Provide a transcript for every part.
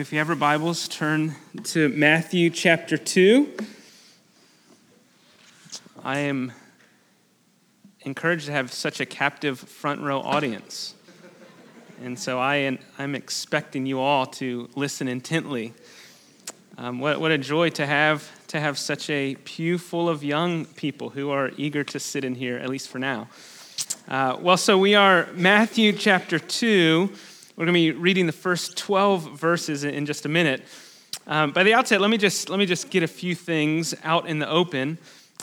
if you have your Bibles, turn to Matthew chapter 2. I am encouraged to have such a captive front row audience. And so I am, I'm expecting you all to listen intently. Um, what, what a joy to have to have such a pew full of young people who are eager to sit in here, at least for now. Uh, well, so we are Matthew chapter 2. We're going to be reading the first 12 verses in just a minute. Um, by the outset, let me just let me just get a few things out in the open.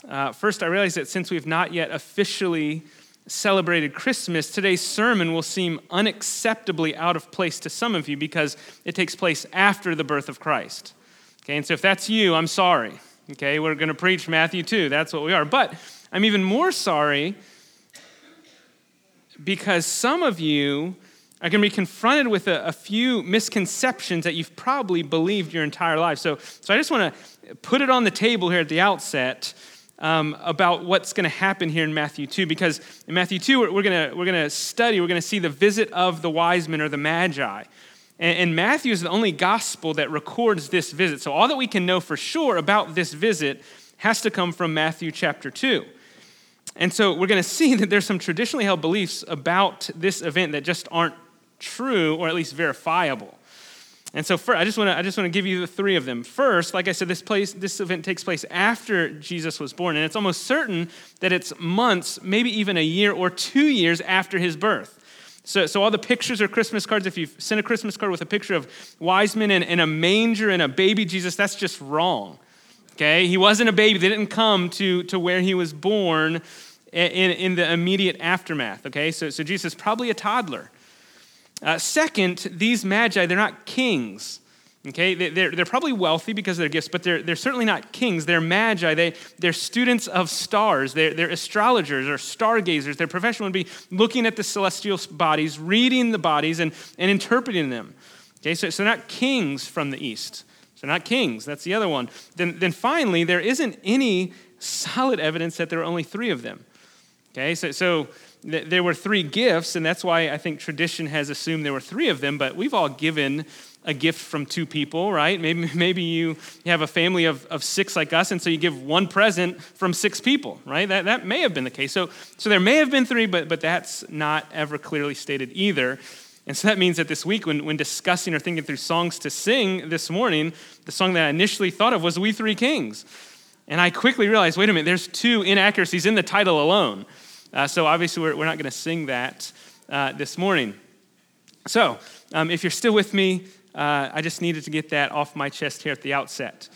Uh, first, I realize that since we've not yet officially celebrated Christmas, today's sermon will seem unacceptably out of place to some of you because it takes place after the birth of Christ. Okay, and so if that's you, I'm sorry. Okay, we're going to preach Matthew 2. That's what we are. But I'm even more sorry because some of you are going to be confronted with a, a, few misconceptions that you've probably believed your entire life. So, so I just want to put it on the table here at the outset um, about what's going to happen here in Matthew 2, because in Matthew 2, we're, we're going we're to study, we're going to see the visit of the wise men or the magi. And, and Matthew is the only gospel that records this visit. So all that we can know for sure about this visit has to come from Matthew chapter 2. And so we're going to see that there's some traditionally held beliefs about this event that just aren't true or at least verifiable. And so first, I just want to I just want to give you the three of them. First, like I said, this place this event takes place after Jesus was born, and it's almost certain that it's months, maybe even a year or two years after his birth. So, so all the pictures or Christmas cards, if you've sent a Christmas card with a picture of wise men and, and a manger and a baby Jesus, that's just wrong. Okay? He wasn't a baby. They didn't come to, to where he was born in, in the immediate aftermath. Okay? So, so Jesus is probably a toddler. Uh, second, these magi, they're not kings. Okay, they're, they're probably wealthy because of their gifts, but they're, they're certainly not kings. They're magi. They, they're students of stars. They're, they're astrologers or stargazers. Their profession would be looking at the celestial bodies, reading the bodies, and, and interpreting them. Okay, so, so not kings from the east. So not kings. That's the other one. Then, then finally, there isn't any solid evidence that there are only three of them. Okay, so, so there were three gifts, and that's why I think tradition has assumed there were three of them, but we've all given a gift from two people, right? Maybe, maybe you have a family of, of six like us, and so you give one present from six people, right? That, that may have been the case. So, so there may have been three, but, but that's not ever clearly stated either. And so that means that this week, when, when discussing or thinking through songs to sing this morning, the song that I initially thought of was We Three Kings. And I quickly realized wait a minute, there's two inaccuracies in the title alone. Uh, so obviously, we're, we're not going to sing that uh, this morning. So um, if you're still with me, uh, I just needed to get that off my chest here at the outset.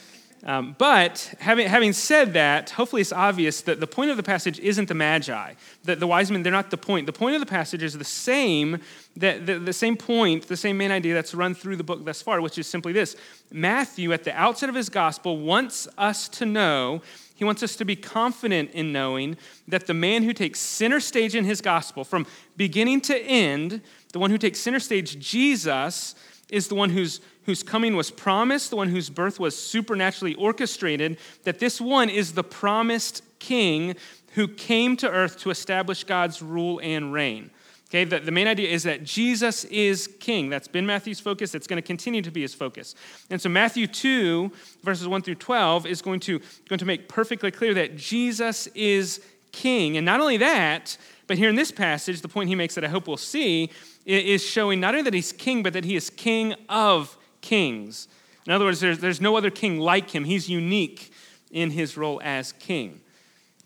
Um, but having, having said that, hopefully it's obvious that the point of the passage isn't the magi. That the wise men, they're not the point. The point of the passage is the same, that the, the same point, the same main idea that's run through the book thus far, which is simply this. Matthew, at the outset of his gospel, wants us to know he wants us to be confident in knowing that the man who takes center stage in his gospel, from beginning to end, the one who takes center stage, Jesus, is the one whose, whose coming was promised, the one whose birth was supernaturally orchestrated, that this one is the promised king who came to earth to establish God's rule and reign. Okay, the, the main idea is that Jesus is king. That's been Matthew's focus. It's going to continue to be his focus. And so Matthew 2, verses 1 through 12, is going to, going to make perfectly clear that Jesus is king. And not only that, but here in this passage, the point he makes that I hope we'll see is showing not only that he's king, but that he is king of kings. In other words, there's, there's no other king like him. He's unique in his role as king.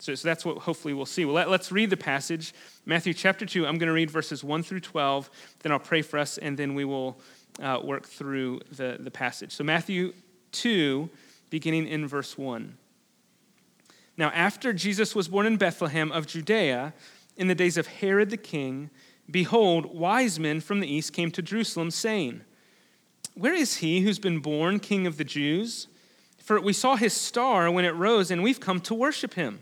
So, so that's what hopefully we'll see. Well, let, us read the passage. Matthew chapter 2, I'm going to read verses 1 through 12. Then I'll pray for us, and then we will uh, work through the, the passage. So, Matthew 2, beginning in verse 1. Now, after Jesus was born in Bethlehem of Judea, in the days of Herod the king, behold, wise men from the east came to Jerusalem, saying, Where is he who's been born king of the Jews? For we saw his star when it rose, and we've come to worship him.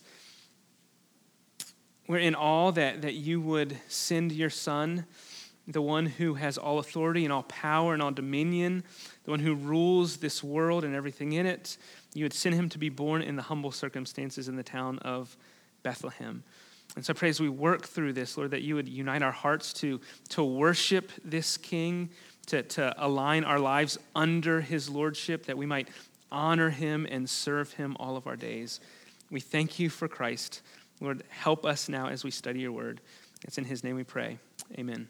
we're in awe that, that you would send your Son, the one who has all authority and all power and all dominion, the one who rules this world and everything in it. You would send him to be born in the humble circumstances in the town of Bethlehem. And so I pray as we work through this, Lord, that you would unite our hearts to, to worship this King, to, to align our lives under his lordship, that we might honor him and serve him all of our days. We thank you for Christ. Lord, help us now as we study your word. It's in his name we pray. Amen.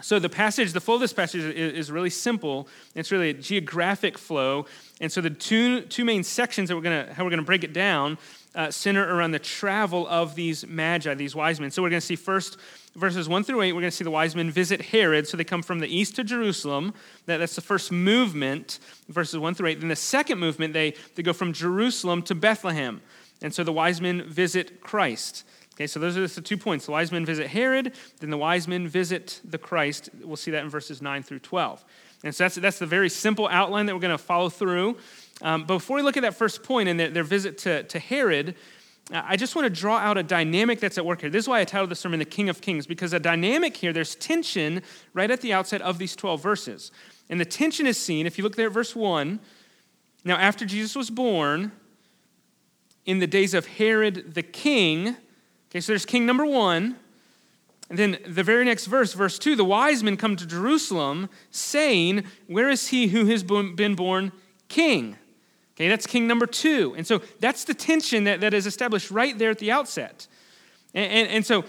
So the passage, the flow of this passage is, really simple. It's really a geographic flow. And so the two, two main sections that we're gonna, how we're gonna break it down uh, center around the travel of these magi, these wise men. So we're gonna see first verses 1 through 8, we're going to see the wise men visit Herod. So they come from the east to Jerusalem. That, that's the first movement, verses 1 through 8. Then the second movement, they, they go from Jerusalem to Bethlehem. And so the wise men visit Christ. Okay, so those are the two points. The wise men visit Herod, then the wise men visit the Christ. We'll see that in verses 9 through 12. And so that's, that's the very simple outline that we're going to follow through. Um, but before we look at that first point and their, their visit to, to Herod, I just want to draw out a dynamic that's at work here. This is why I titled the sermon The King of Kings, because a dynamic here, there's tension right at the outset of these 12 verses. And the tension is seen, if you look there at verse 1, now after Jesus was born, in the days of Herod the king. Okay, so there's king number one. And then the very next verse, verse 2, the wise men come to Jerusalem saying, Where is he who has been born king? Okay, that's king number two. And so that's the tension that, that is established right there at the outset. And, and, and so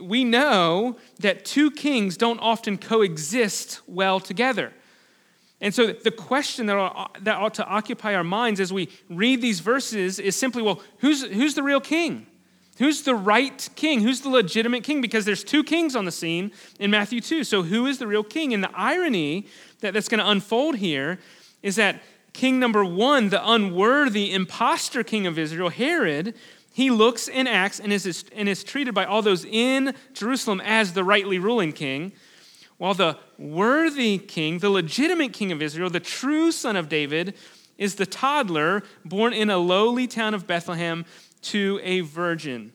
we know that two kings don't often coexist well together. And so the question that ought, that ought to occupy our minds as we read these verses is simply well, who's, who's the real king? Who's the right king? Who's the legitimate king? Because there's two kings on the scene in Matthew 2. So who is the real king? And the irony that, that's going to unfold here is that king number one, the unworthy impostor king of Israel, Herod, he looks and acts and is, and is treated by all those in Jerusalem as the rightly ruling king. While the worthy king, the legitimate king of Israel, the true son of David, is the toddler born in a lowly town of Bethlehem to a virgin.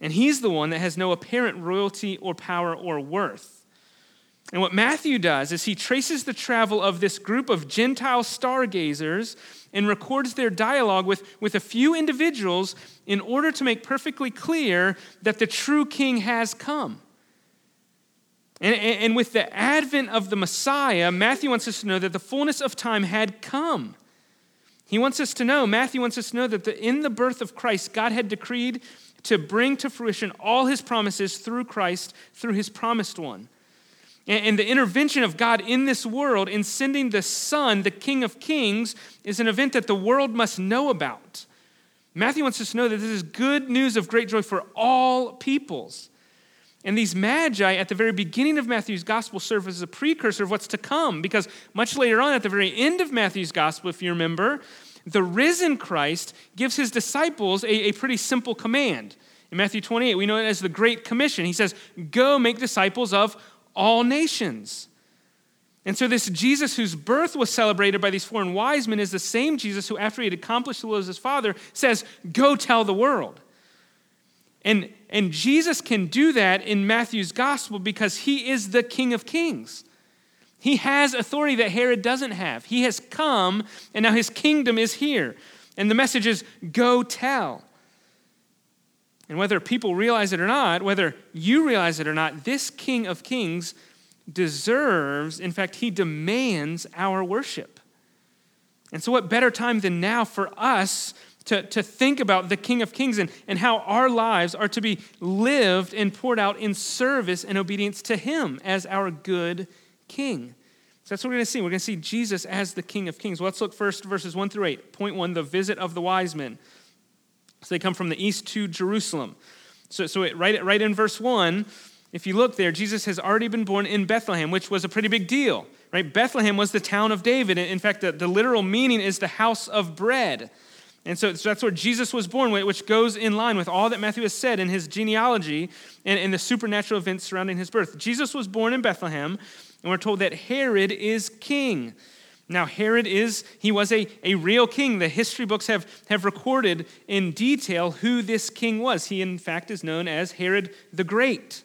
And he's the one that has no apparent royalty or power or worth. And what Matthew does is he traces the travel of this group of Gentile stargazers and records their dialogue with, with a few individuals in order to make perfectly clear that the true king has come. And, and with the advent of the Messiah, Matthew wants us to know that the fullness of time had come. He wants us to know, Matthew wants us to know that the, in the birth of Christ, God had decreed to bring to fruition all his promises through Christ, through his promised one. And, and the intervention of God in this world in sending the Son, the King of Kings, is an event that the world must know about. Matthew wants us to know that this is good news of great joy for all peoples. And these magi at the very beginning of Matthew's gospel serve as a precursor of what's to come, because much later on, at the very end of Matthew's gospel, if you remember, the risen Christ gives his disciples a, a pretty simple command. In Matthew 28, we know it as the Great Commission. He says, Go make disciples of all nations. And so, this Jesus whose birth was celebrated by these foreign wise men is the same Jesus who, after he had accomplished the will of his Father, says, Go tell the world. And, and Jesus can do that in Matthew's gospel because he is the King of Kings. He has authority that Herod doesn't have. He has come, and now his kingdom is here. And the message is go tell. And whether people realize it or not, whether you realize it or not, this King of Kings deserves, in fact, he demands our worship. And so, what better time than now for us to, to think about the King of Kings and, and how our lives are to be lived and poured out in service and obedience to him as our good King? So that's what we're going to see. We're going to see Jesus as the King of Kings. Well, let's look first verses 1 through 8. Point 1 the visit of the wise men. So they come from the east to Jerusalem. So, so it, right, right in verse 1, if you look there, Jesus has already been born in Bethlehem, which was a pretty big deal. Right? Bethlehem was the town of David. In fact, the, the literal meaning is the house of bread. And so, so, that's where Jesus was born, which goes in line with all that Matthew has said in his genealogy and, and the supernatural events surrounding his birth. Jesus was born in Bethlehem, and we're told that Herod is king. Now, Herod is, he was a, a real king. The history books have, have recorded in detail who this king was. He, in fact, is known as Herod the Great.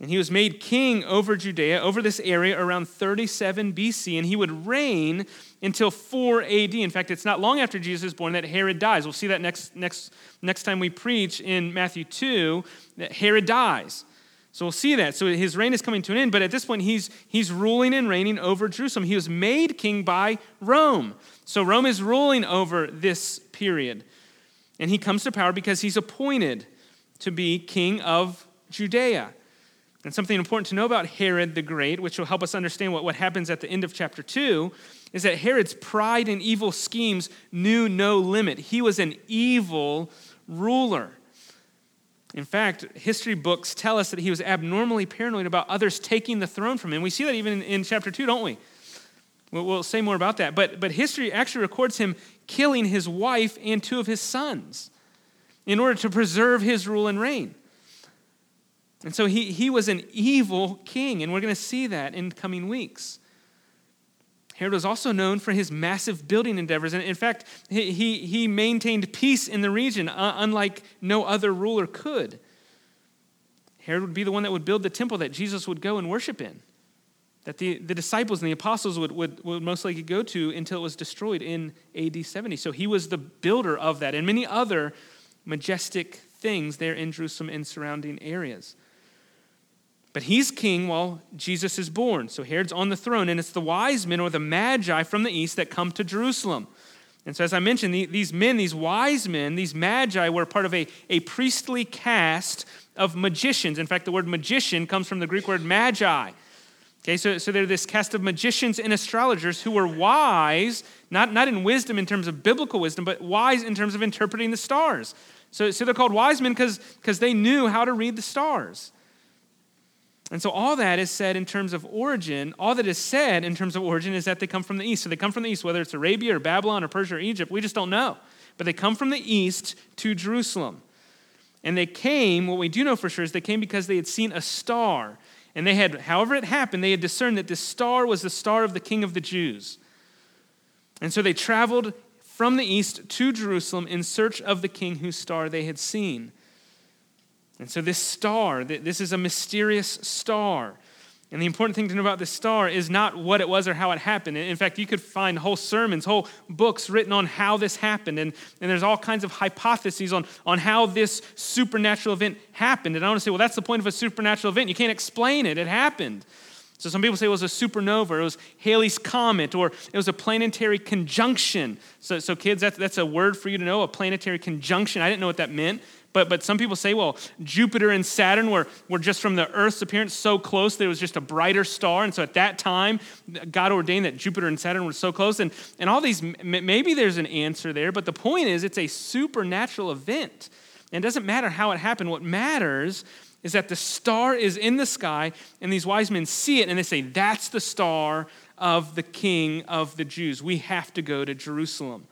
And he was made king over Judea, over this area around 37 BC, and he would reign until 4 AD. In fact, it's not long after Jesus is born that Herod dies. We'll see that next, next, next time we preach in Matthew 2, that Herod dies. So we'll see that. So his reign is coming to an end, but at this point, he's, he's ruling and reigning over Jerusalem. He was made king by Rome. So Rome is ruling over this period. And he comes to power because he's appointed to be king of Judea. And something important to know about Herod the Great, which will help us understand what, what happens at the end of chapter 2, is that Herod's pride and evil schemes knew no limit. He was an evil ruler. In fact, history books tell us that he was abnormally paranoid about others taking the throne from him. We see that even in, in chapter 2, don't we? We'll, we'll say more about that. But, but history actually records him killing his wife and two of his sons in order to preserve his rule and reign. And so he, he was an evil king, and we're going to see that in coming weeks. Herod was also known for his massive building endeavors. And in fact, he, he, maintained peace in the region, uh, unlike no other ruler could. Herod would be the one that would build the temple that Jesus would go and worship in, that the, the disciples and the apostles would, would, would most likely go to until it was destroyed in AD 70. So he was the builder of that and many other majestic things there in Jerusalem and surrounding areas. But he's king while Jesus is born. So Herod's on the throne, and it's the wise men or the magi from the east that come to Jerusalem. And so, as I mentioned, these men, these wise men, these magi were part of a, a priestly caste of magicians. In fact, the word magician comes from the Greek word magi. Okay, so, so they're this caste of magicians and astrologers who were wise, not, not in wisdom in terms of biblical wisdom, but wise in terms of interpreting the stars. So, so they're called wise men because they knew how to read the stars. And so all that is said in terms of origin, all that is said in terms of origin is that they come from the east. So they come from the east, whether it's Arabia or Babylon or Persia or Egypt, we just don't know. But they come from the east to Jerusalem. And they came, what we do know for sure is they came because they had seen a star. And they had, however it happened, they had discerned that this star was the star of the king of the Jews. And so they traveled from the east to Jerusalem in search of the king whose star they had seen. And so, this star, this is a mysterious star. And the important thing to know about this star is not what it was or how it happened. In fact, you could find whole sermons, whole books written on how this happened. And, and there's all kinds of hypotheses on, on how this supernatural event happened. And I want to say, well, that's the point of a supernatural event. You can't explain it, it happened. So some people say it was a supernova, it was Halley's Comet, or it was a planetary conjunction. So, so kids, that's, that's a word for you to know, a planetary conjunction. I didn't know what that meant. But, but some people say, well, Jupiter and Saturn were, were just from the Earth's appearance so close that it was just a brighter star. And so at that time, God ordained that Jupiter and Saturn were so close. And, and all these, maybe there's an answer there, but the point is it's a supernatural event. And it doesn't matter how it happened. What matters is that the star is in the sky, and these wise men see it and they say, That's the star of the king of the Jews. We have to go to Jerusalem.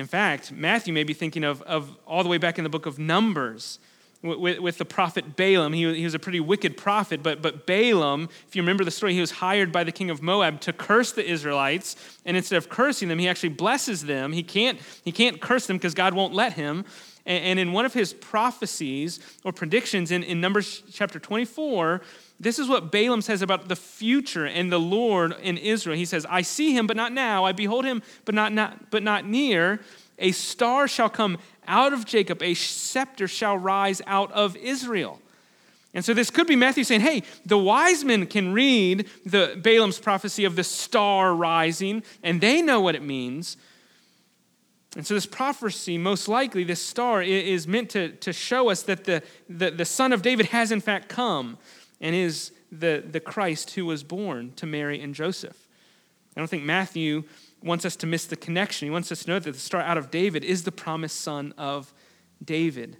In fact, Matthew may be thinking of, of all the way back in the book of Numbers with, with the prophet Balaam. He, he was a pretty wicked prophet, but, but Balaam, if you remember the story, he was hired by the king of Moab to curse the Israelites. And instead of cursing them, he actually blesses them. He can't, he can't curse them because God won't let him. And, in one of his prophecies or predictions in, in Numbers chapter 24, this is what Balaam says about the future and the Lord in Israel. He says, I see him, but not now. I behold him, but not, not, but not near. A star shall come out of Jacob, a scepter shall rise out of Israel. And so this could be Matthew saying, hey, the wise men can read the Balaam's prophecy of the star rising, and they know what it means. And so this prophecy, most likely, this star is meant to, to show us that the, the, the son of David has in fact come and is the, the Christ who was born to Mary and Joseph. I don't think Matthew wants us to miss the connection. He wants us to know that the star out of David is the promised son of David.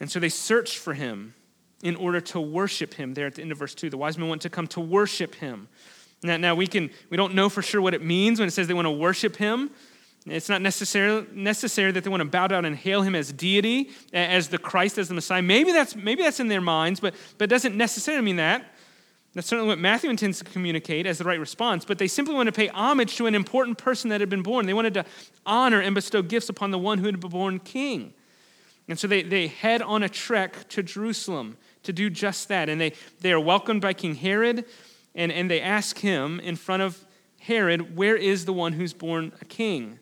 And so they searched for him in order to worship him there at the end of verse 2. The wise men want to come to worship him. Now, now we, can, we don't know for sure what it means when it says they want to worship him. It's not necessary, necessary that they want to bow down and hail him as deity, as the Christ, as the Messiah. Maybe that's, maybe that's in their minds, but, but doesn't necessarily mean that. That's certainly what Matthew intends to communicate as the right response, but they simply want to pay homage to an important person that had been born. They wanted to honor and bestow gifts upon the one who had been born king. And so they, they head on a trek to Jerusalem to do just that. And they, they are welcomed by King Herod, and, and they ask him in front of Herod, Where is the one who's born a king?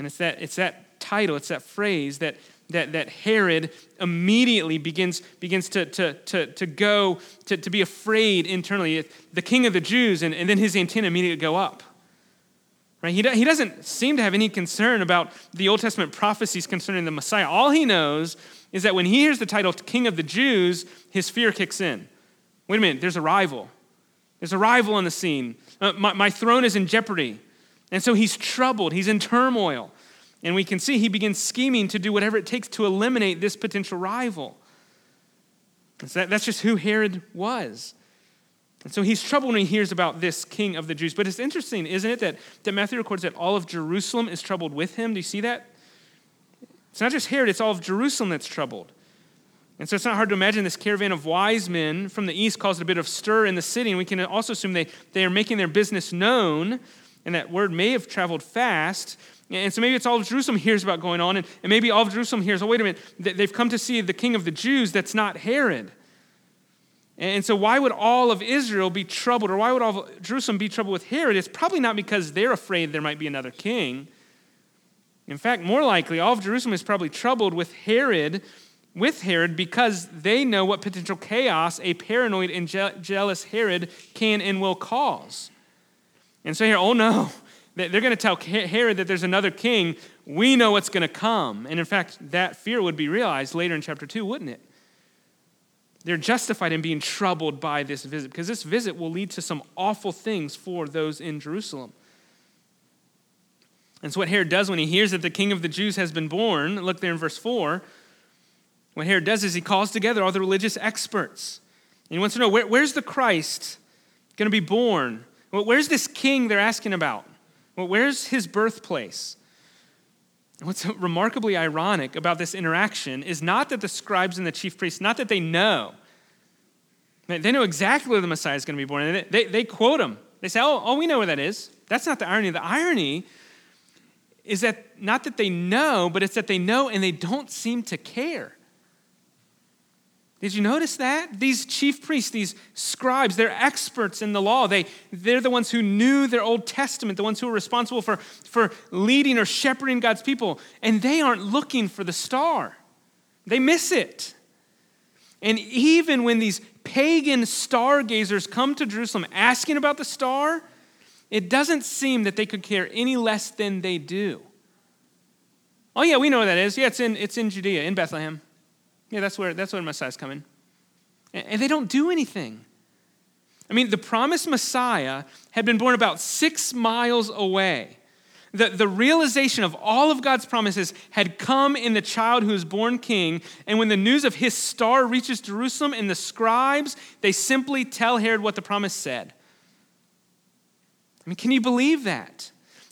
And it's that, it's that title, it's that phrase that, that, that Herod immediately begins, begins to, to, to, to go, to, to be afraid internally. The king of the Jews, and, and then his antenna immediately go up. Right? He, he doesn't seem to have any concern about the Old Testament prophecies concerning the Messiah. All he knows is that when he hears the title King of the Jews, his fear kicks in. Wait a minute, there's a rival. There's a rival on the scene. Uh, my, my throne is in jeopardy. And so he's troubled, he's in turmoil. And we can see he begins scheming to do whatever it takes to eliminate this potential rival. So that, that's just who Herod was. And so he's troubled when he hears about this king of the Jews. But it's interesting, isn't it, that, that Matthew records that all of Jerusalem is troubled with him? Do you see that? It's not just Herod, it's all of Jerusalem that's troubled. And so it's not hard to imagine this caravan of wise men from the east caused a bit of stir in the city. And we can also assume they, they are making their business known, and that word may have traveled fast. And so maybe it's all of Jerusalem hears about going on, and, and maybe all of Jerusalem hears, oh, wait a minute, they've come to see the king of the Jews that's not Herod. And so, why would all of Israel be troubled, or why would all of Jerusalem be troubled with Herod? It's probably not because they're afraid there might be another king. In fact, more likely, all of Jerusalem is probably troubled with Herod, with Herod, because they know what potential chaos a paranoid and je- jealous Herod can and will cause. And so here, oh no, they're going to tell Herod that there's another king. We know what's going to come. And in fact, that fear would be realized later in chapter 2, wouldn't it? They're justified in being troubled by this visit because this visit will lead to some awful things for those in Jerusalem. And so, what Herod does when he hears that the king of the Jews has been born, look there in verse 4. What Herod does is he calls together all the religious experts. And he wants to know where, where's the Christ going to be born? Well, where's this king they're asking about? Well, where's his birthplace? What's remarkably ironic about this interaction is not that the scribes and the chief priests, not that they know. They know exactly where the Messiah is going to be born. And they, they quote him. They say, oh, oh, we know where that is. That's not the irony. The irony is that not that they know, but it's that they know and they don't seem to care. Did you notice that? These chief priests, these scribes, they're experts in the law. They, they're the ones who knew their Old Testament, the ones who were responsible for, for leading or shepherding God's people. And they aren't looking for the star, they miss it. And even when these pagan stargazers come to Jerusalem asking about the star, it doesn't seem that they could care any less than they do. Oh, yeah, we know where that is. Yeah, it's in, it's in Judea, in Bethlehem. Yeah, that's where, that's where Messiah's coming. And they don't do anything. I mean, the promised Messiah had been born about six miles away. The, the realization of all of God's promises had come in the child who was born king. And when the news of his star reaches Jerusalem and the scribes, they simply tell Herod what the promise said. I mean, can you believe that?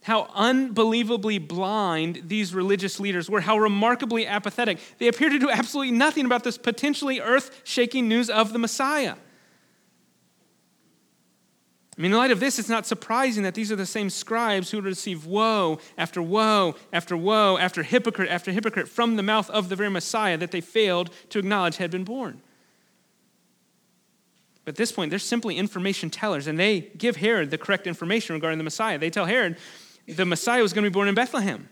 How unbelievably blind these religious leaders were, how remarkably apathetic. They appear to do absolutely nothing about this potentially earth shaking news of the Messiah. I mean, in light of this, it's not surprising that these are the same scribes who receive woe after woe after woe after hypocrite after hypocrite from the mouth of the very Messiah that they failed to acknowledge had been born. But at this point, they're simply information tellers, and they give Herod the correct information regarding the Messiah. They tell Herod the Messiah was going to be born in Bethlehem.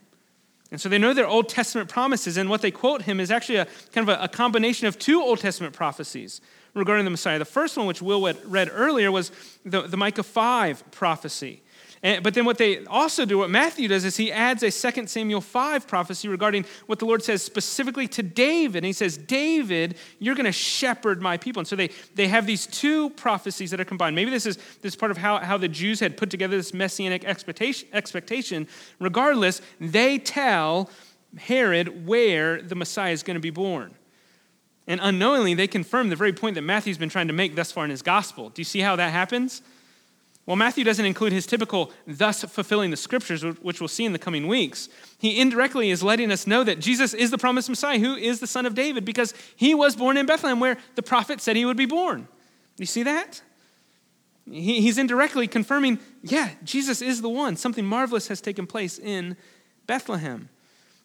And so they know their Old Testament promises, and what they quote him is actually a kind of a, a combination of two Old Testament prophecies regarding the Messiah. The first one, which Will read earlier, was the, the Micah 5 prophecy. And, but then what they also do, what Matthew does, is he adds a 2 Samuel 5 prophecy regarding what the Lord says specifically to David. And he says, David, you're going to shepherd my people. And so they, they have these two prophecies that are combined. Maybe this is, this is part of how, how the Jews had put together this messianic expectation, expectation. Regardless, they tell Herod where the Messiah is going to be born. And unknowingly, they confirm the very point that Matthew's been trying to make thus far in his gospel. Do you see how that happens? Well, Matthew doesn't include his typical thus fulfilling the scriptures, which we'll see in the coming weeks. He indirectly is letting us know that Jesus is the promised Messiah, who is the son of David, because he was born in Bethlehem, where the prophet said he would be born. You see that? he's indirectly confirming, yeah, Jesus is the one. Something marvelous has taken place in Bethlehem.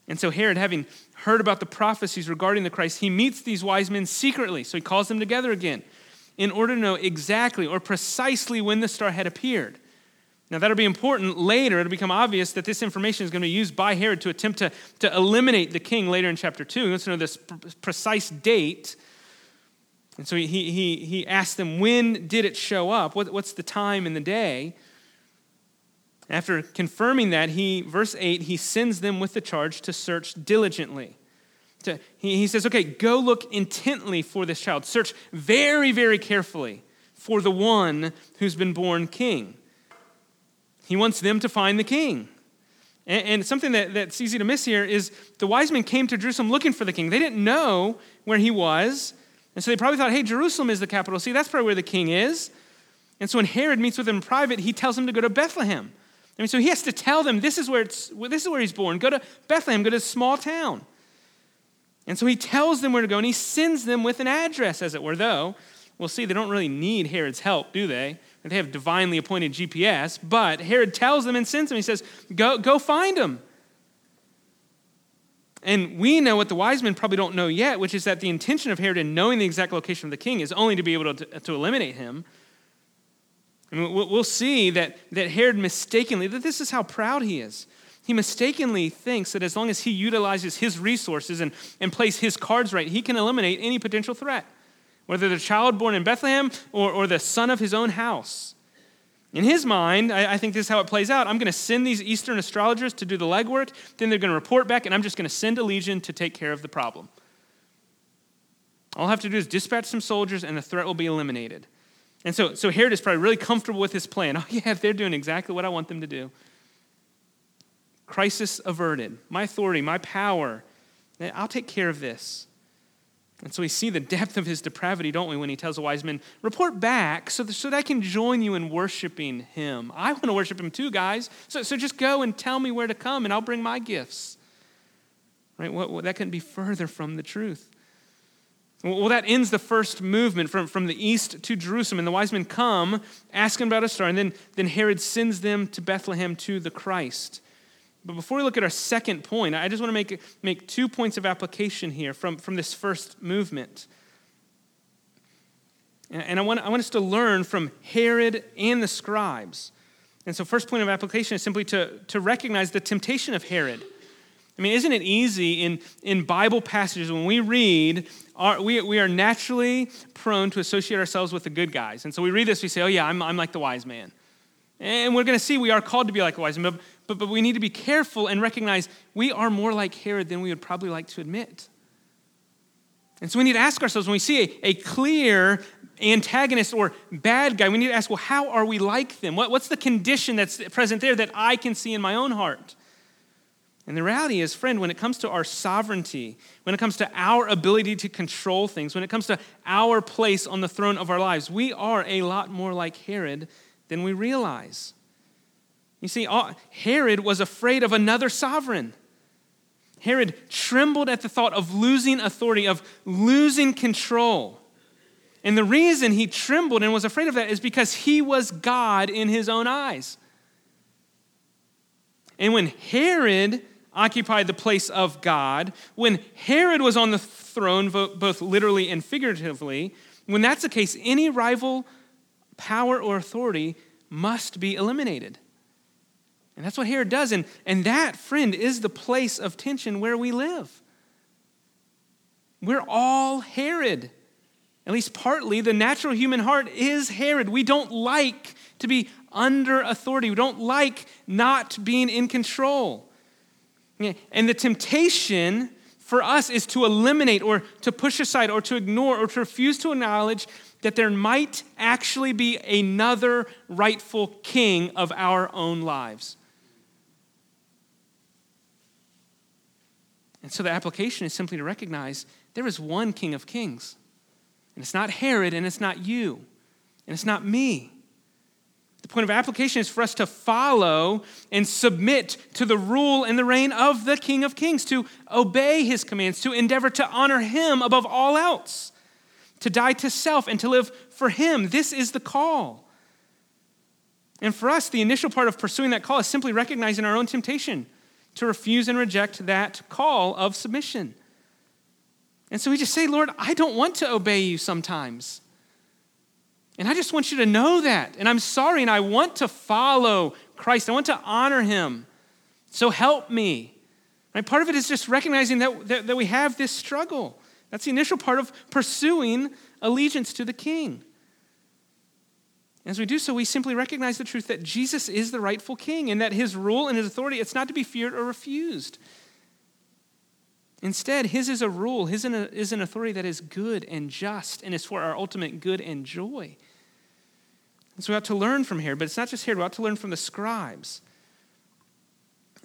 And so Herod, having heard about the prophecies regarding the Christ, he meets these wise men secretly. So he calls them together again in order to know exactly or precisely when the star had appeared. Now, that'll be important later. It'll become obvious that this information is going to be used by Herod to attempt to, to eliminate the king later in chapter 2. He wants to know this precise date. And so he, he, he asked them, when did it show up? What, what's the time and the day? After confirming that, he, verse 8, he sends them with the charge to search diligently. To, he, he says, okay, go look intently for this child. Search very, very carefully for the one who's been born king. He wants them to find the king. And, and something that, that's easy to miss here is the wise men came to Jerusalem looking for the king. They didn't know where he was. And so they probably thought, hey, Jerusalem is the capital. See, that's probably where the king is. And so when Herod meets with them in private, he tells them to go to Bethlehem. I mean, so he has to tell them this is where, it's, this is where he's born. Go to Bethlehem, go to a small town. And so he tells them where to go and he sends them with an address, as it were, though. We'll see, they don't really need Herod's help, do they? They have divinely appointed GPS, but Herod tells them and sends them. He says, Go, go find him. And we know what the wise men probably don't know yet, which is that the intention of Herod in knowing the exact location of the king is only to be able to, to eliminate him. And we'll see that, that Herod mistakenly, that this is how proud he is. He mistakenly thinks that as long as he utilizes his resources and, and plays his cards right, he can eliminate any potential threat, whether the child born in Bethlehem or, or the son of his own house. In his mind, I, I think this is how it plays out. I'm going to send these Eastern astrologers to do the legwork, then they're going to report back, and I'm just going to send a legion to take care of the problem. All I have to do is dispatch some soldiers, and the threat will be eliminated. And so, so Herod is probably really comfortable with his plan. Oh, yeah, they're doing exactly what I want them to do crisis averted, my authority, my power. Eh, I'll take care of this. And so we see the depth of his depravity, don't we, when he tells the wise men, report back so that, I can join you in worshiping him. I want to worship him too, guys. So, so just go and tell me where to come, and I'll bring my gifts. Right? That couldn't be further from the truth. Well, that ends the first movement from, from the east to Jerusalem. And the wise men come, asking about a star, and then, then Herod sends them to Bethlehem to the Christ. But before we look at our second point, I just want to make, make two points of application here from, from this first movement. And I want, I want us to learn from Herod and the scribes. And so, first point of application is simply to, to recognize the temptation of Herod. I mean, isn't it easy in, in Bible passages when we read, our, we, we are naturally prone to associate ourselves with the good guys. And so we read this, we say, oh, yeah, I'm, I'm like the wise man. And we're going to see we are called to be like wise man. But, but, but we need to be careful and recognize we are more like Herod than we would probably like to admit. And so we need to ask ourselves when we see a, a clear antagonist or bad guy, we need to ask, well, how are we like them? What, what's the condition that's present there that I can see in my own heart? And the reality is, friend, when it comes to our sovereignty, when it comes to our ability to control things, when it comes to our place on the throne of our lives, we are a lot more like Herod than we realize. You see, uh, Herod was afraid of another sovereign. Herod trembled at the thought of losing authority, of losing control. And the reason he trembled and was afraid of that is because he was God in his own eyes. And when Herod occupied the place of God, when Herod was on the throne, both literally and figuratively, when that's the case, any rival power or authority must be eliminated. And that's what Herod does. And, and that, friend, is the place of tension where we live. We're all Herod. At least partly, the natural human heart is Herod. We don't like to be under authority, we don't like not being in control. And the temptation for us is to eliminate or to push aside or to ignore or to refuse to acknowledge that there might actually be another rightful king of our own lives. And so the application is simply to recognize there is one King of Kings. And it's not Herod, and it's not you, and it's not me. The point of application is for us to follow and submit to the rule and the reign of the King of Kings, to obey his commands, to endeavor to honor him above all else, to die to self and to live for him. This is the call. And for us, the initial part of pursuing that call is simply recognizing our own temptation to refuse and reject that call of submission. And so we just say, Lord, I don't want to obey you sometimes. And I just want you to know that. And I'm sorry, and I want to follow Christ. I want to honor him. So help me. Right? Part of it is just recognizing that, that, that we have this struggle. That's the initial part of pursuing allegiance to the king. As we do so, we simply recognize the truth that Jesus is the rightful king and that his rule and his authority, it's not to be feared or refused. Instead, his is a rule, his is an authority that is good and just and is for our ultimate good and joy. And so we ought to learn from here, but it's not just here, we ought to learn from the scribes.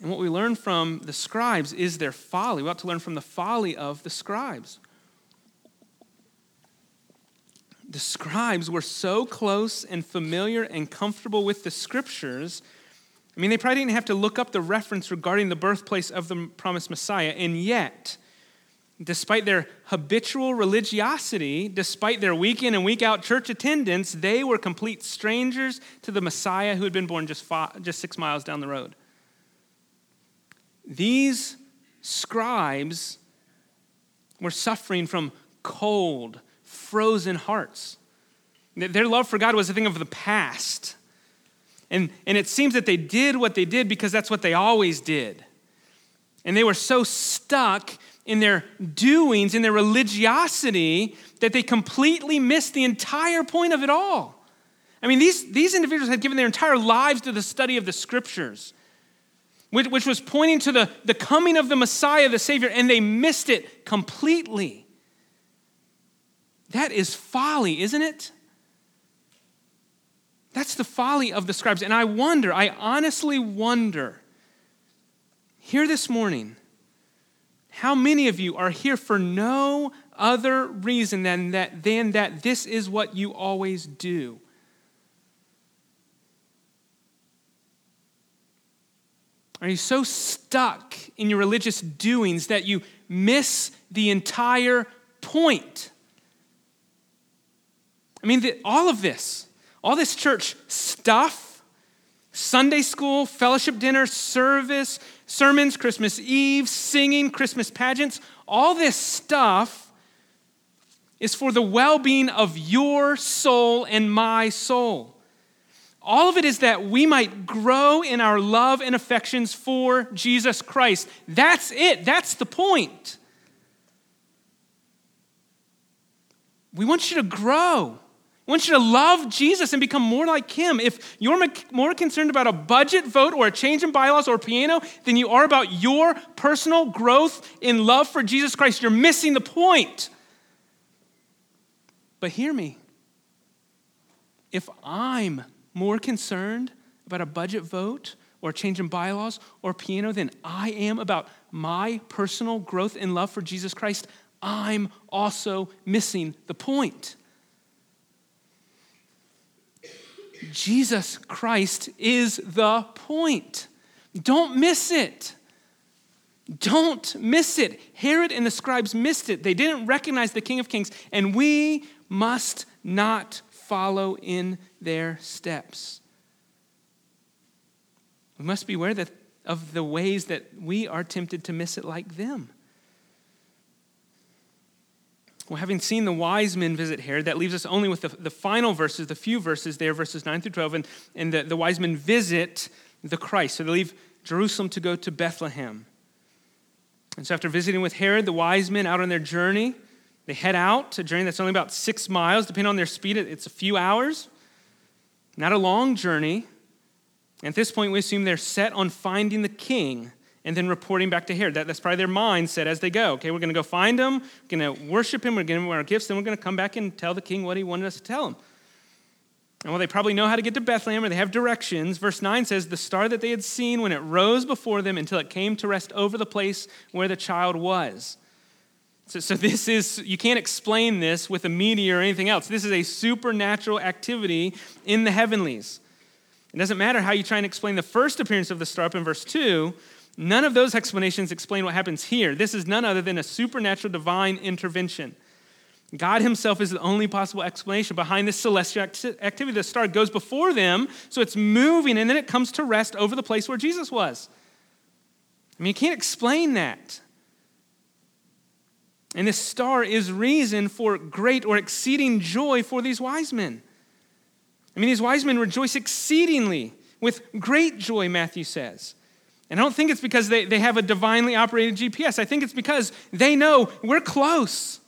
And what we learn from the scribes is their folly. We ought to learn from the folly of the scribes the scribes were so close and familiar and comfortable with the scriptures. I mean, they probably didn't have to look up the reference regarding the birthplace of the promised Messiah, and yet, despite their habitual religiosity, despite their week in and week out church attendance, they were complete strangers to the Messiah who had been born just, five, just six miles down the road. These scribes were suffering from cold, frozen hearts. Their love for God was a thing of the past. And, and it seems that they did what they did because that's what they always did. And they were so stuck in their doings, in their religiosity, that they completely missed the entire point of it all. I mean, these, these individuals had given their entire lives to the study of the scriptures, which, which was pointing to the, the coming of the Messiah, the Savior, and they missed it completely. That is folly, isn't it? That's the folly of the scribes. And I wonder, I honestly wonder, here this morning, how many of you are here for no other reason than that, than that this is what you always do? Are you so stuck in your religious doings that you miss the entire point? I mean, the, all of this, all this church stuff, Sunday school, fellowship dinner, service, sermons, Christmas Eve, singing, Christmas pageants, all this stuff is for the well being of your soul and my soul. All of it is that we might grow in our love and affections for Jesus Christ. That's it. That's the point. We want you to grow. I want you to love Jesus and become more like him. If you're more concerned about a budget vote or a change in bylaws or piano than you are about your personal growth in love for Jesus Christ, you're missing the point. But hear me. If I'm more concerned about a budget vote or a change in bylaws or piano than I am about my personal growth in love for Jesus Christ, I'm also missing the point. Jesus Christ is the point. Don't miss it. Don't miss it. Herod and the scribes missed it. They didn't recognize the King of Kings, and we must not follow in their steps. We must beware that, of the ways that we are tempted to miss it like them. Well, having seen the wise men visit Herod, that leaves us only with the, the final verses, the few verses there, verses 9 through 12. And, and the, the wise men visit the Christ. So they leave Jerusalem to go to Bethlehem. And so after visiting with Herod, the wise men out on their journey, they head out, a journey that's only about six miles. Depending on their speed, it's a few hours. Not a long journey. At this point, we assume they're set on finding the king and then reporting back to Herod. That, that's probably their mindset as they go. Okay, we're going to go find him, we're going to worship him, we're going to give him our gifts, then we're going to come back and tell the king what he wanted us to tell him. And well, they probably know how to get to Bethlehem or they have directions. Verse 9 says, The star that they had seen when it rose before them until it came to rest over the place where the child was. So, so this is, you can't explain this with a meteor or anything else. This is a supernatural activity in the heavenlies. It doesn't matter how you try and explain the first appearance of the star up in verse 2, None of those explanations explain what happens here. This is none other than a supernatural divine intervention. God Himself is the only possible explanation behind this celestial activity. The star goes before them, so it's moving, and then it comes to rest over the place where Jesus was. I mean, you can't explain that. And this star is reason for great or exceeding joy for these wise men. I mean, these wise men rejoice exceedingly with great joy, Matthew says. And I don't think it's because they, they have a divinely operated GPS. I think it's because they know we're close.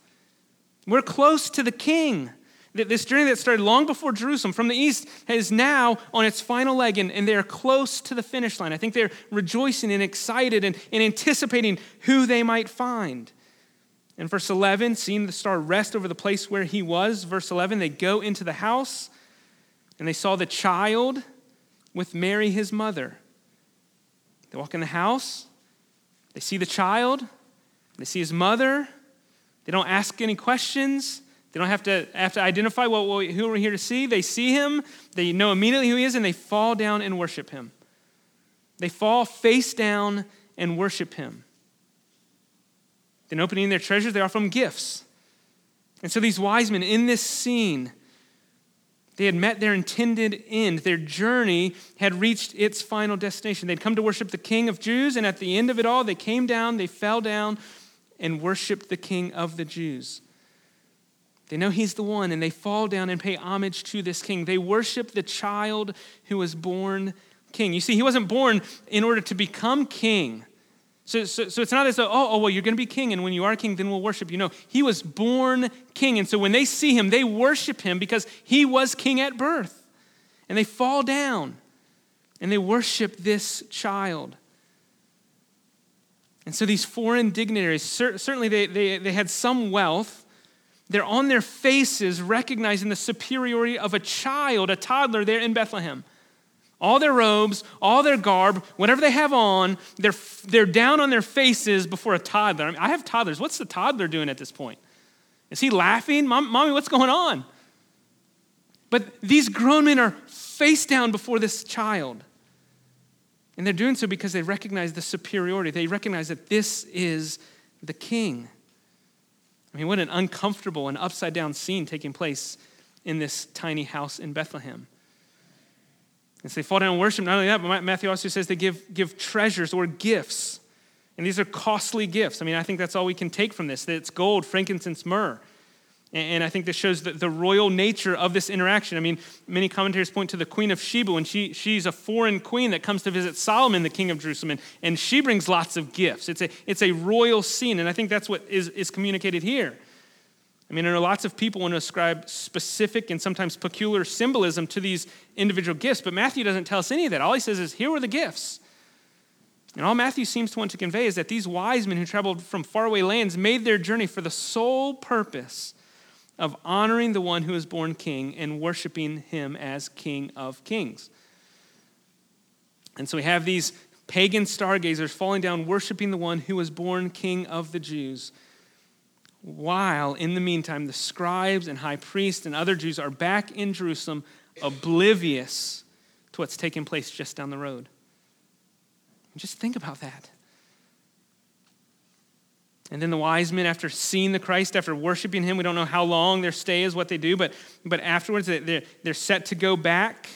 We're close to the king. This journey that started long before Jerusalem from the east is now on its final leg, and, and they're close to the finish line. I think they're rejoicing and excited and, and anticipating who they might find. In verse 11, seeing the star rest over the place where he was, verse 11, they go into the house and they saw the child with Mary, his mother. They walk in the house, they see the child, they see his mother. They don't ask any questions. They don't have to, have to identify what, who we're here to see. They see him, they know immediately who he is, and they fall down and worship him. They fall face down and worship him. Then, opening their treasures, they offer him gifts. And so, these wise men in this scene, they had met their intended end. Their journey had reached its final destination. They'd come to worship the King of Jews, and at the end of it all, they came down, they fell down, and worshiped the King of the Jews. They know he's the one, and they fall down and pay homage to this king. They worship the child who was born king. You see, he wasn't born in order to become king. So, so, so, it's not as though, oh, oh, well, you're going to be king, and when you are king, then we'll worship you. No, he was born king. And so when they see him, they worship him because he was king at birth. And they fall down and they worship this child. And so these foreign dignitaries, certainly they, they, they had some wealth. They're on their faces recognizing the superiority of a child, a toddler there in Bethlehem all their robes, all their garb, whatever they have on, they're, they're down on their faces before a toddler. I, mean, I have toddlers. What's the toddler doing at this point? Is he laughing? Mom, Mommy, what's going on? But these grown men are face down before this child. And they're doing so because they recognize the superiority. They recognize that this is the king. I mean, what an uncomfortable and upside down scene taking place in this tiny house in Bethlehem. And so they fall down and worship. Not only that, but Matthew also says they give, give treasures or gifts. And these are costly gifts. I mean, I think that's all we can take from this that it's gold, frankincense, myrrh. And I think this shows the, the royal nature of this interaction. I mean, many commentators point to the Queen of Sheba and she, she's a foreign queen that comes to visit Solomon, the king of Jerusalem, and, and she brings lots of gifts. It's a, it's a royal scene, and I think that's what is, is communicated here. I mean, there are lots of people who want to ascribe specific and sometimes peculiar symbolism to these individual gifts, but Matthew doesn't tell us any of that. All he says is, here were the gifts. And all Matthew seems to want to convey is that these wise men who traveled from faraway lands made their journey for the sole purpose of honoring the one who was born king and worshiping him as king of kings. And so we have these pagan stargazers falling down, worshiping the one who was born king of the Jews while in the meantime the scribes and high priests and other Jews are back in Jerusalem oblivious to what's taking place just down the road. Just think about that. And then the wise men, after seeing the Christ, after worshiping him, we don't know how long their stay is, what they do, but, but afterwards they're, they're set to go back,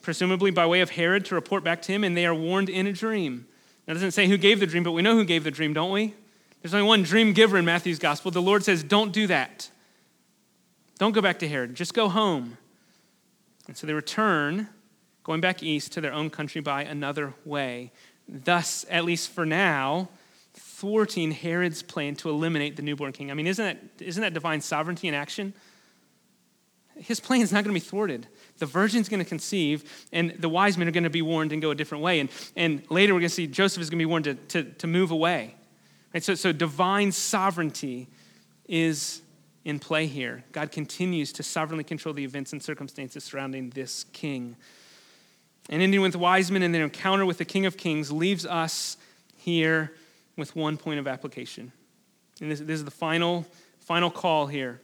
presumably by way of Herod, to report back to him, and they are warned in a dream. Now, it doesn't say who gave the dream, but we know who gave the dream, don't we? There's only one dream giver in Matthew's gospel. The Lord says, Don't do that. Don't go back to Herod, just go home. And so they return, going back east to their own country by another way. Thus, at least for now, thwarting Herod's plan to eliminate the newborn king. I mean, isn't that, isn't that divine sovereignty in action? His plan is not going to be thwarted. The virgin's going to conceive, and the wise men are going to be warned and go a different way. And, and later we're going to see Joseph is going to be warned to, to, to move away. So, so divine sovereignty is in play here. God continues to sovereignly control the events and circumstances surrounding this king. And ending with wise men and their encounter with the King of Kings leaves us here with one point of application. And this, this is the final, final call here.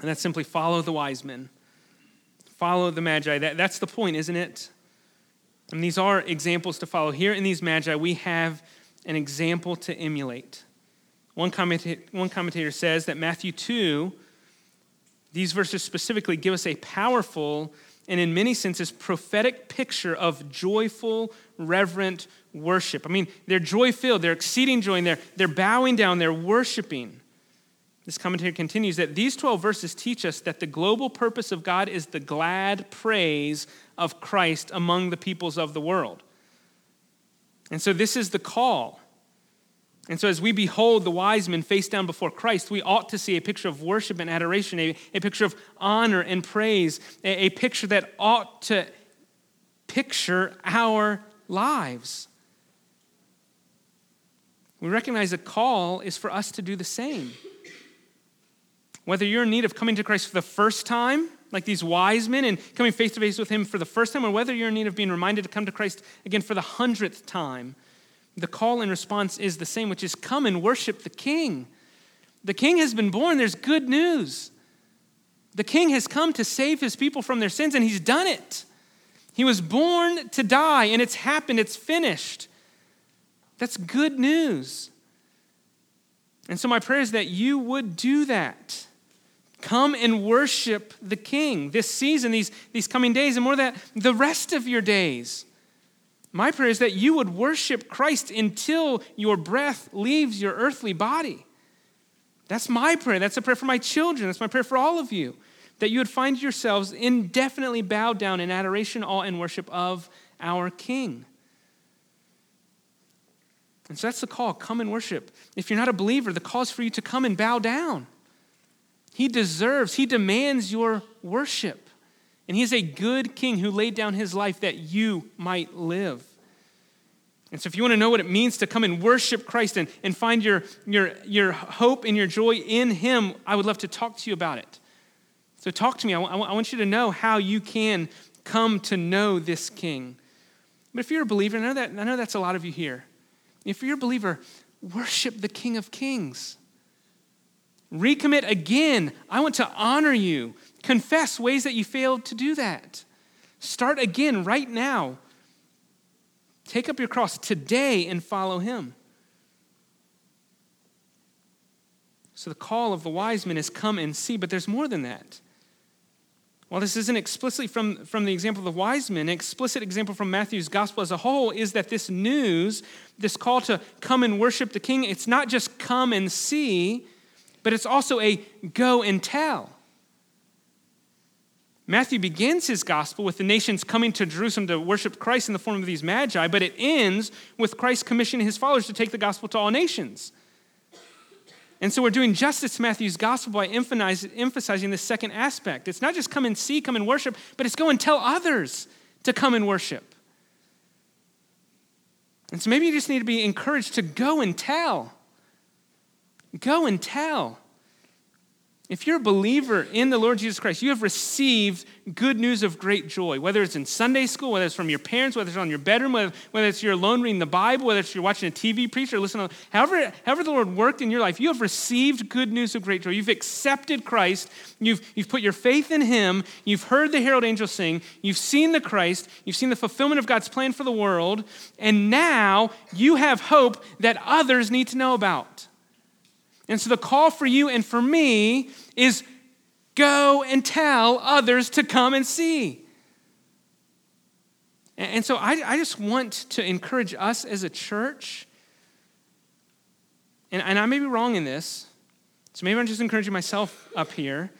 And that's simply follow the wise men. Follow the Magi. That, that's the point, isn't it? And these are examples to follow. Here in these Magi, we have an example to emulate. One commentator, one commentator says that Matthew 2, these verses specifically give us a powerful and, in many senses, prophetic picture of joyful, reverent worship. I mean, they're joy filled, they're exceeding joy, and they're, they're bowing down, they're worshiping. This commentary continues that these 12 verses teach us that the global purpose of God is the glad praise of Christ among the peoples of the world. And so, this is the call and so, as we behold the wise men face down before Christ, we ought to see a picture of worship and adoration, a, a picture of honor and praise, a, a picture that ought to picture our lives. We recognize a call is for us to do the same. Whether you're in need of coming to Christ for the first time, like these wise men, and coming face to face with Him for the first time, or whether you're in need of being reminded to come to Christ again for the hundredth time the call and response is the same, which is come and worship the King. The King has been born. There's good news. The King has come to save his people from their sins, and he's done it. He was born to die, and it's happened, it's finished. That's good news. And so, my prayer is that you would do that. Come and worship the King this season, these, these coming days, and more that the rest of your days. My prayer is that you would worship Christ until your breath leaves your earthly body. That's my prayer. That's a prayer for my children. That's my prayer for all of you. That you would find yourselves indefinitely bowed down in adoration, awe, and worship of our King. And so that's the call come and worship. If you're not a believer, the call is for you to come and bow down. He deserves, he demands your worship. And he is a good king who laid down his life that you might live. And so, if you want to know what it means to come and worship Christ and, and find your, your, your hope and your joy in him, I would love to talk to you about it. So, talk to me. I, w- I want you to know how you can come to know this king. But if you're a believer, I know, that, I know that's a lot of you here. If you're a believer, worship the King of Kings. Recommit again. I want to honor you. Confess ways that you failed to do that. Start again right now. Take up your cross today and follow him. So the call of the wise men is come and see, but there's more than that. While this isn't explicitly from, from the example of the wise men, an explicit example from Matthew's gospel as a whole is that this news, this call to come and worship the king, it's not just come and see, but it's also a go and tell. Matthew begins his gospel with the nations coming to Jerusalem to worship Christ in the form of these magi, but it ends with Christ commissioning his followers to take the gospel to all nations. And so we're doing justice to Matthew's gospel by emphasizing the second aspect. It's not just come and see, come and worship, but it's go and tell others to come and worship. And so maybe you just need to be encouraged to go and tell. Go and tell. If you're a believer in the Lord Jesus Christ, you have received good news of great joy, whether it's in Sunday school, whether it's from your parents, whether it's on your bedroom, whether, whether it's you're alone reading the Bible, whether it's you're watching a TV preacher, or listening, however, however the Lord worked in your life, you have received good news of great joy. You've accepted Christ, you've, you've put your faith in Him, you've heard the herald angels sing, you've seen the Christ, you've seen the fulfillment of God's plan for the world, and now you have hope that others need to know about. And so the call for you and for me is go and tell others to come and see. And so I, I just want to encourage us as a church, and, and I may be wrong in this, so maybe I'm just encouraging myself up here,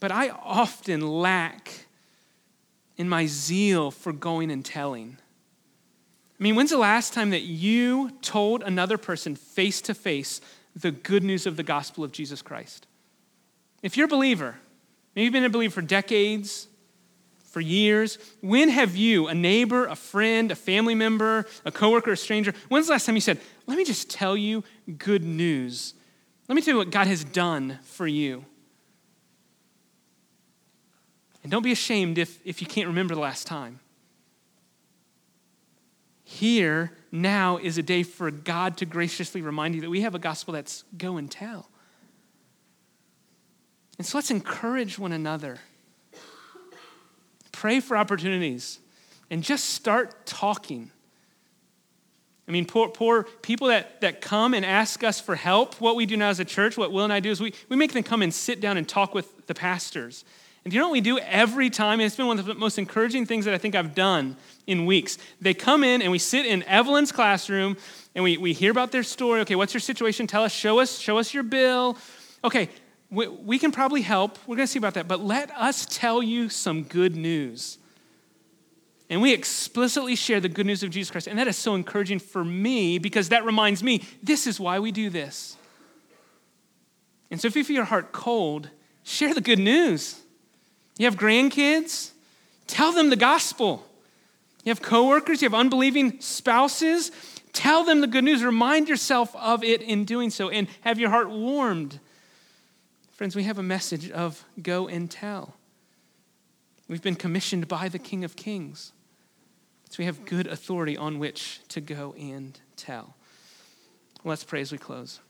but I often lack in my zeal for going and telling. I mean, when's the last time that you told another person face to face the good news of the gospel of Jesus Christ? If you're a believer, maybe you've been a believer for decades, for years, when have you, a neighbor, a friend, a family member, a coworker, a stranger, when's the last time you said, Let me just tell you good news? Let me tell you what God has done for you. And don't be ashamed if, if you can't remember the last time. Here, now, is a day for God to graciously remind you that we have a gospel that's go and tell. And so let's encourage one another. Pray for opportunities and just start talking. I mean, poor, poor people that, that come and ask us for help, what we do now as a church, what Will and I do is we, we make them come and sit down and talk with the pastors. And you know what we do every time? And it's been one of the most encouraging things that I think I've done in weeks. They come in and we sit in Evelyn's classroom and we, we hear about their story. Okay, what's your situation? Tell us, show us, show us your bill. Okay, we, we can probably help. We're going to see about that. But let us tell you some good news. And we explicitly share the good news of Jesus Christ. And that is so encouraging for me because that reminds me this is why we do this. And so if you feel your heart cold, share the good news. You have grandkids? Tell them the gospel. You have coworkers, you have unbelieving spouses? Tell them the good news. Remind yourself of it in doing so and have your heart warmed. Friends, we have a message of go and tell. We've been commissioned by the King of Kings. So we have good authority on which to go and tell. Let's pray as we close.